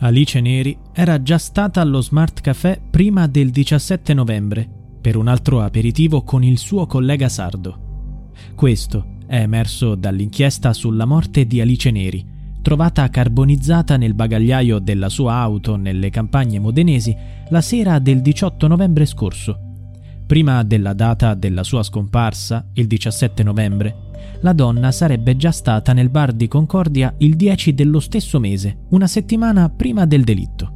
Alice Neri era già stata allo Smart Café prima del 17 novembre per un altro aperitivo con il suo collega sardo. Questo è emerso dall'inchiesta sulla morte di Alice Neri, trovata carbonizzata nel bagagliaio della sua auto nelle campagne modenesi la sera del 18 novembre scorso. Prima della data della sua scomparsa, il 17 novembre, la donna sarebbe già stata nel bar di Concordia il 10 dello stesso mese, una settimana prima del delitto.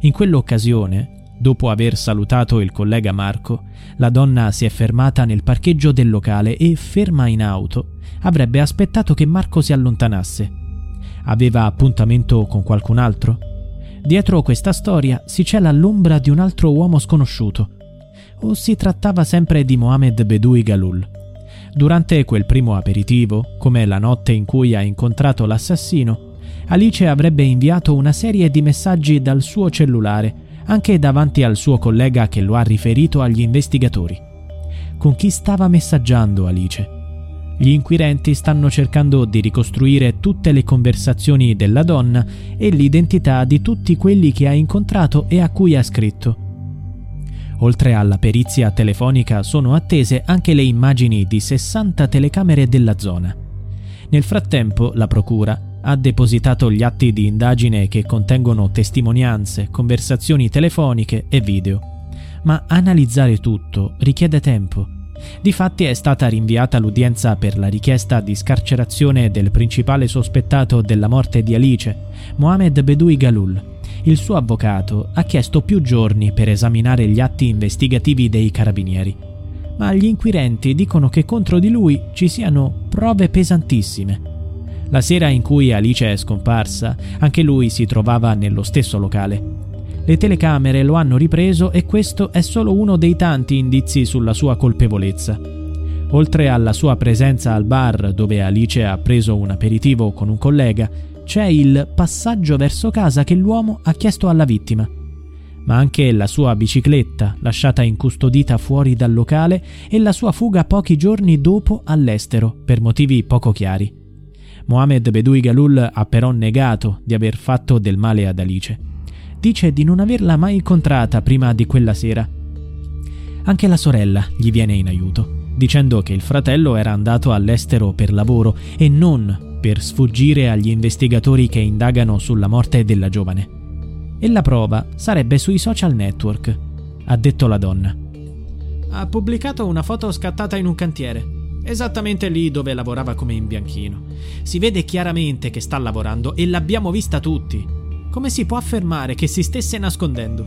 In quell'occasione, dopo aver salutato il collega Marco, la donna si è fermata nel parcheggio del locale e, ferma in auto, avrebbe aspettato che Marco si allontanasse. Aveva appuntamento con qualcun altro? Dietro questa storia si cela l'ombra di un altro uomo sconosciuto, o si trattava sempre di Mohamed Bedoui Galul. Durante quel primo aperitivo, come la notte in cui ha incontrato l'assassino, Alice avrebbe inviato una serie di messaggi dal suo cellulare, anche davanti al suo collega che lo ha riferito agli investigatori. Con chi stava messaggiando Alice? Gli inquirenti stanno cercando di ricostruire tutte le conversazioni della donna e l'identità di tutti quelli che ha incontrato e a cui ha scritto. Oltre alla perizia telefonica sono attese anche le immagini di 60 telecamere della zona. Nel frattempo la Procura ha depositato gli atti di indagine che contengono testimonianze, conversazioni telefoniche e video. Ma analizzare tutto richiede tempo. Difatti è stata rinviata l'udienza per la richiesta di scarcerazione del principale sospettato della morte di Alice, Mohamed Bedoui Galul, il suo avvocato ha chiesto più giorni per esaminare gli atti investigativi dei carabinieri, ma gli inquirenti dicono che contro di lui ci siano prove pesantissime. La sera in cui Alice è scomparsa, anche lui si trovava nello stesso locale. Le telecamere lo hanno ripreso e questo è solo uno dei tanti indizi sulla sua colpevolezza. Oltre alla sua presenza al bar dove Alice ha preso un aperitivo con un collega, c'è il passaggio verso casa che l'uomo ha chiesto alla vittima, ma anche la sua bicicletta lasciata incustodita fuori dal locale e la sua fuga pochi giorni dopo all'estero per motivi poco chiari. Mohamed Bedoui Galul ha però negato di aver fatto del male ad Alice. Dice di non averla mai incontrata prima di quella sera. Anche la sorella gli viene in aiuto, dicendo che il fratello era andato all'estero per lavoro e non per sfuggire agli investigatori che indagano sulla morte della giovane. E la prova sarebbe sui social network, ha detto la donna. Ha pubblicato una foto scattata in un cantiere, esattamente lì dove lavorava come imbianchino. Si vede chiaramente che sta lavorando e l'abbiamo vista tutti. Come si può affermare che si stesse nascondendo?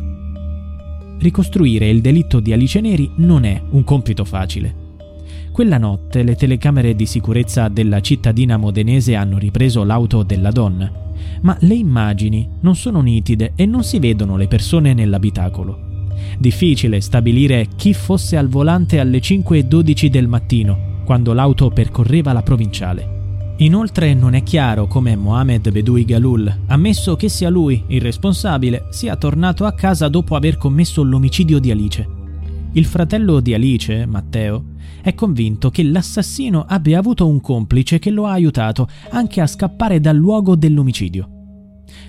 Ricostruire il delitto di Alice Neri non è un compito facile. Quella notte le telecamere di sicurezza della cittadina modenese hanno ripreso l'auto della donna, ma le immagini non sono nitide e non si vedono le persone nell'abitacolo. Difficile stabilire chi fosse al volante alle 5.12 del mattino, quando l'auto percorreva la provinciale. Inoltre non è chiaro come Mohamed Bedoui Galul, ammesso che sia lui il responsabile, sia tornato a casa dopo aver commesso l'omicidio di Alice. Il fratello di Alice, Matteo, è convinto che l'assassino abbia avuto un complice che lo ha aiutato anche a scappare dal luogo dell'omicidio.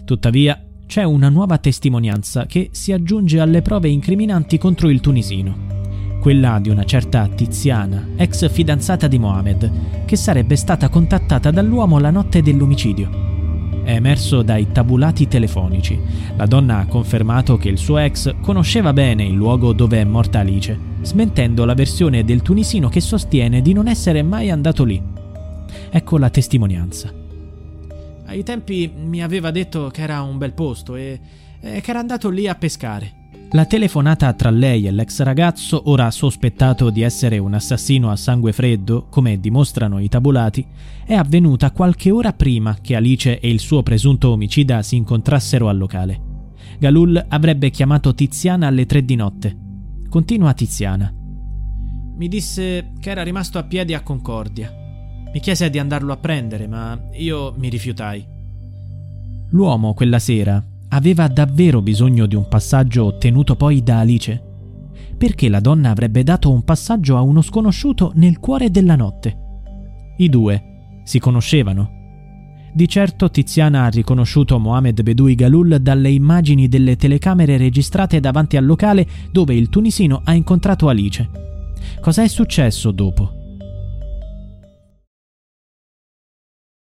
Tuttavia, c'è una nuova testimonianza che si aggiunge alle prove incriminanti contro il tunisino. Quella di una certa Tiziana, ex fidanzata di Mohamed, che sarebbe stata contattata dall'uomo la notte dell'omicidio. è emerso dai tabulati telefonici. La donna ha confermato che il suo ex conosceva bene il luogo dove è morta Alice, smentendo la versione del tunisino che sostiene di non essere mai andato lì. Ecco la testimonianza. Ai tempi mi aveva detto che era un bel posto e, e che era andato lì a pescare. La telefonata tra lei e l'ex ragazzo, ora sospettato di essere un assassino a sangue freddo, come dimostrano i tabulati, è avvenuta qualche ora prima che Alice e il suo presunto omicida si incontrassero al locale. Galul avrebbe chiamato Tiziana alle tre di notte. Continua Tiziana. Mi disse che era rimasto a piedi a Concordia. Mi chiese di andarlo a prendere, ma io mi rifiutai. L'uomo quella sera aveva davvero bisogno di un passaggio ottenuto poi da Alice? Perché la donna avrebbe dato un passaggio a uno sconosciuto nel cuore della notte? I due si conoscevano. Di certo Tiziana ha riconosciuto Mohamed Bedoui Galul dalle immagini delle telecamere registrate davanti al locale dove il tunisino ha incontrato Alice. Cosa è successo dopo?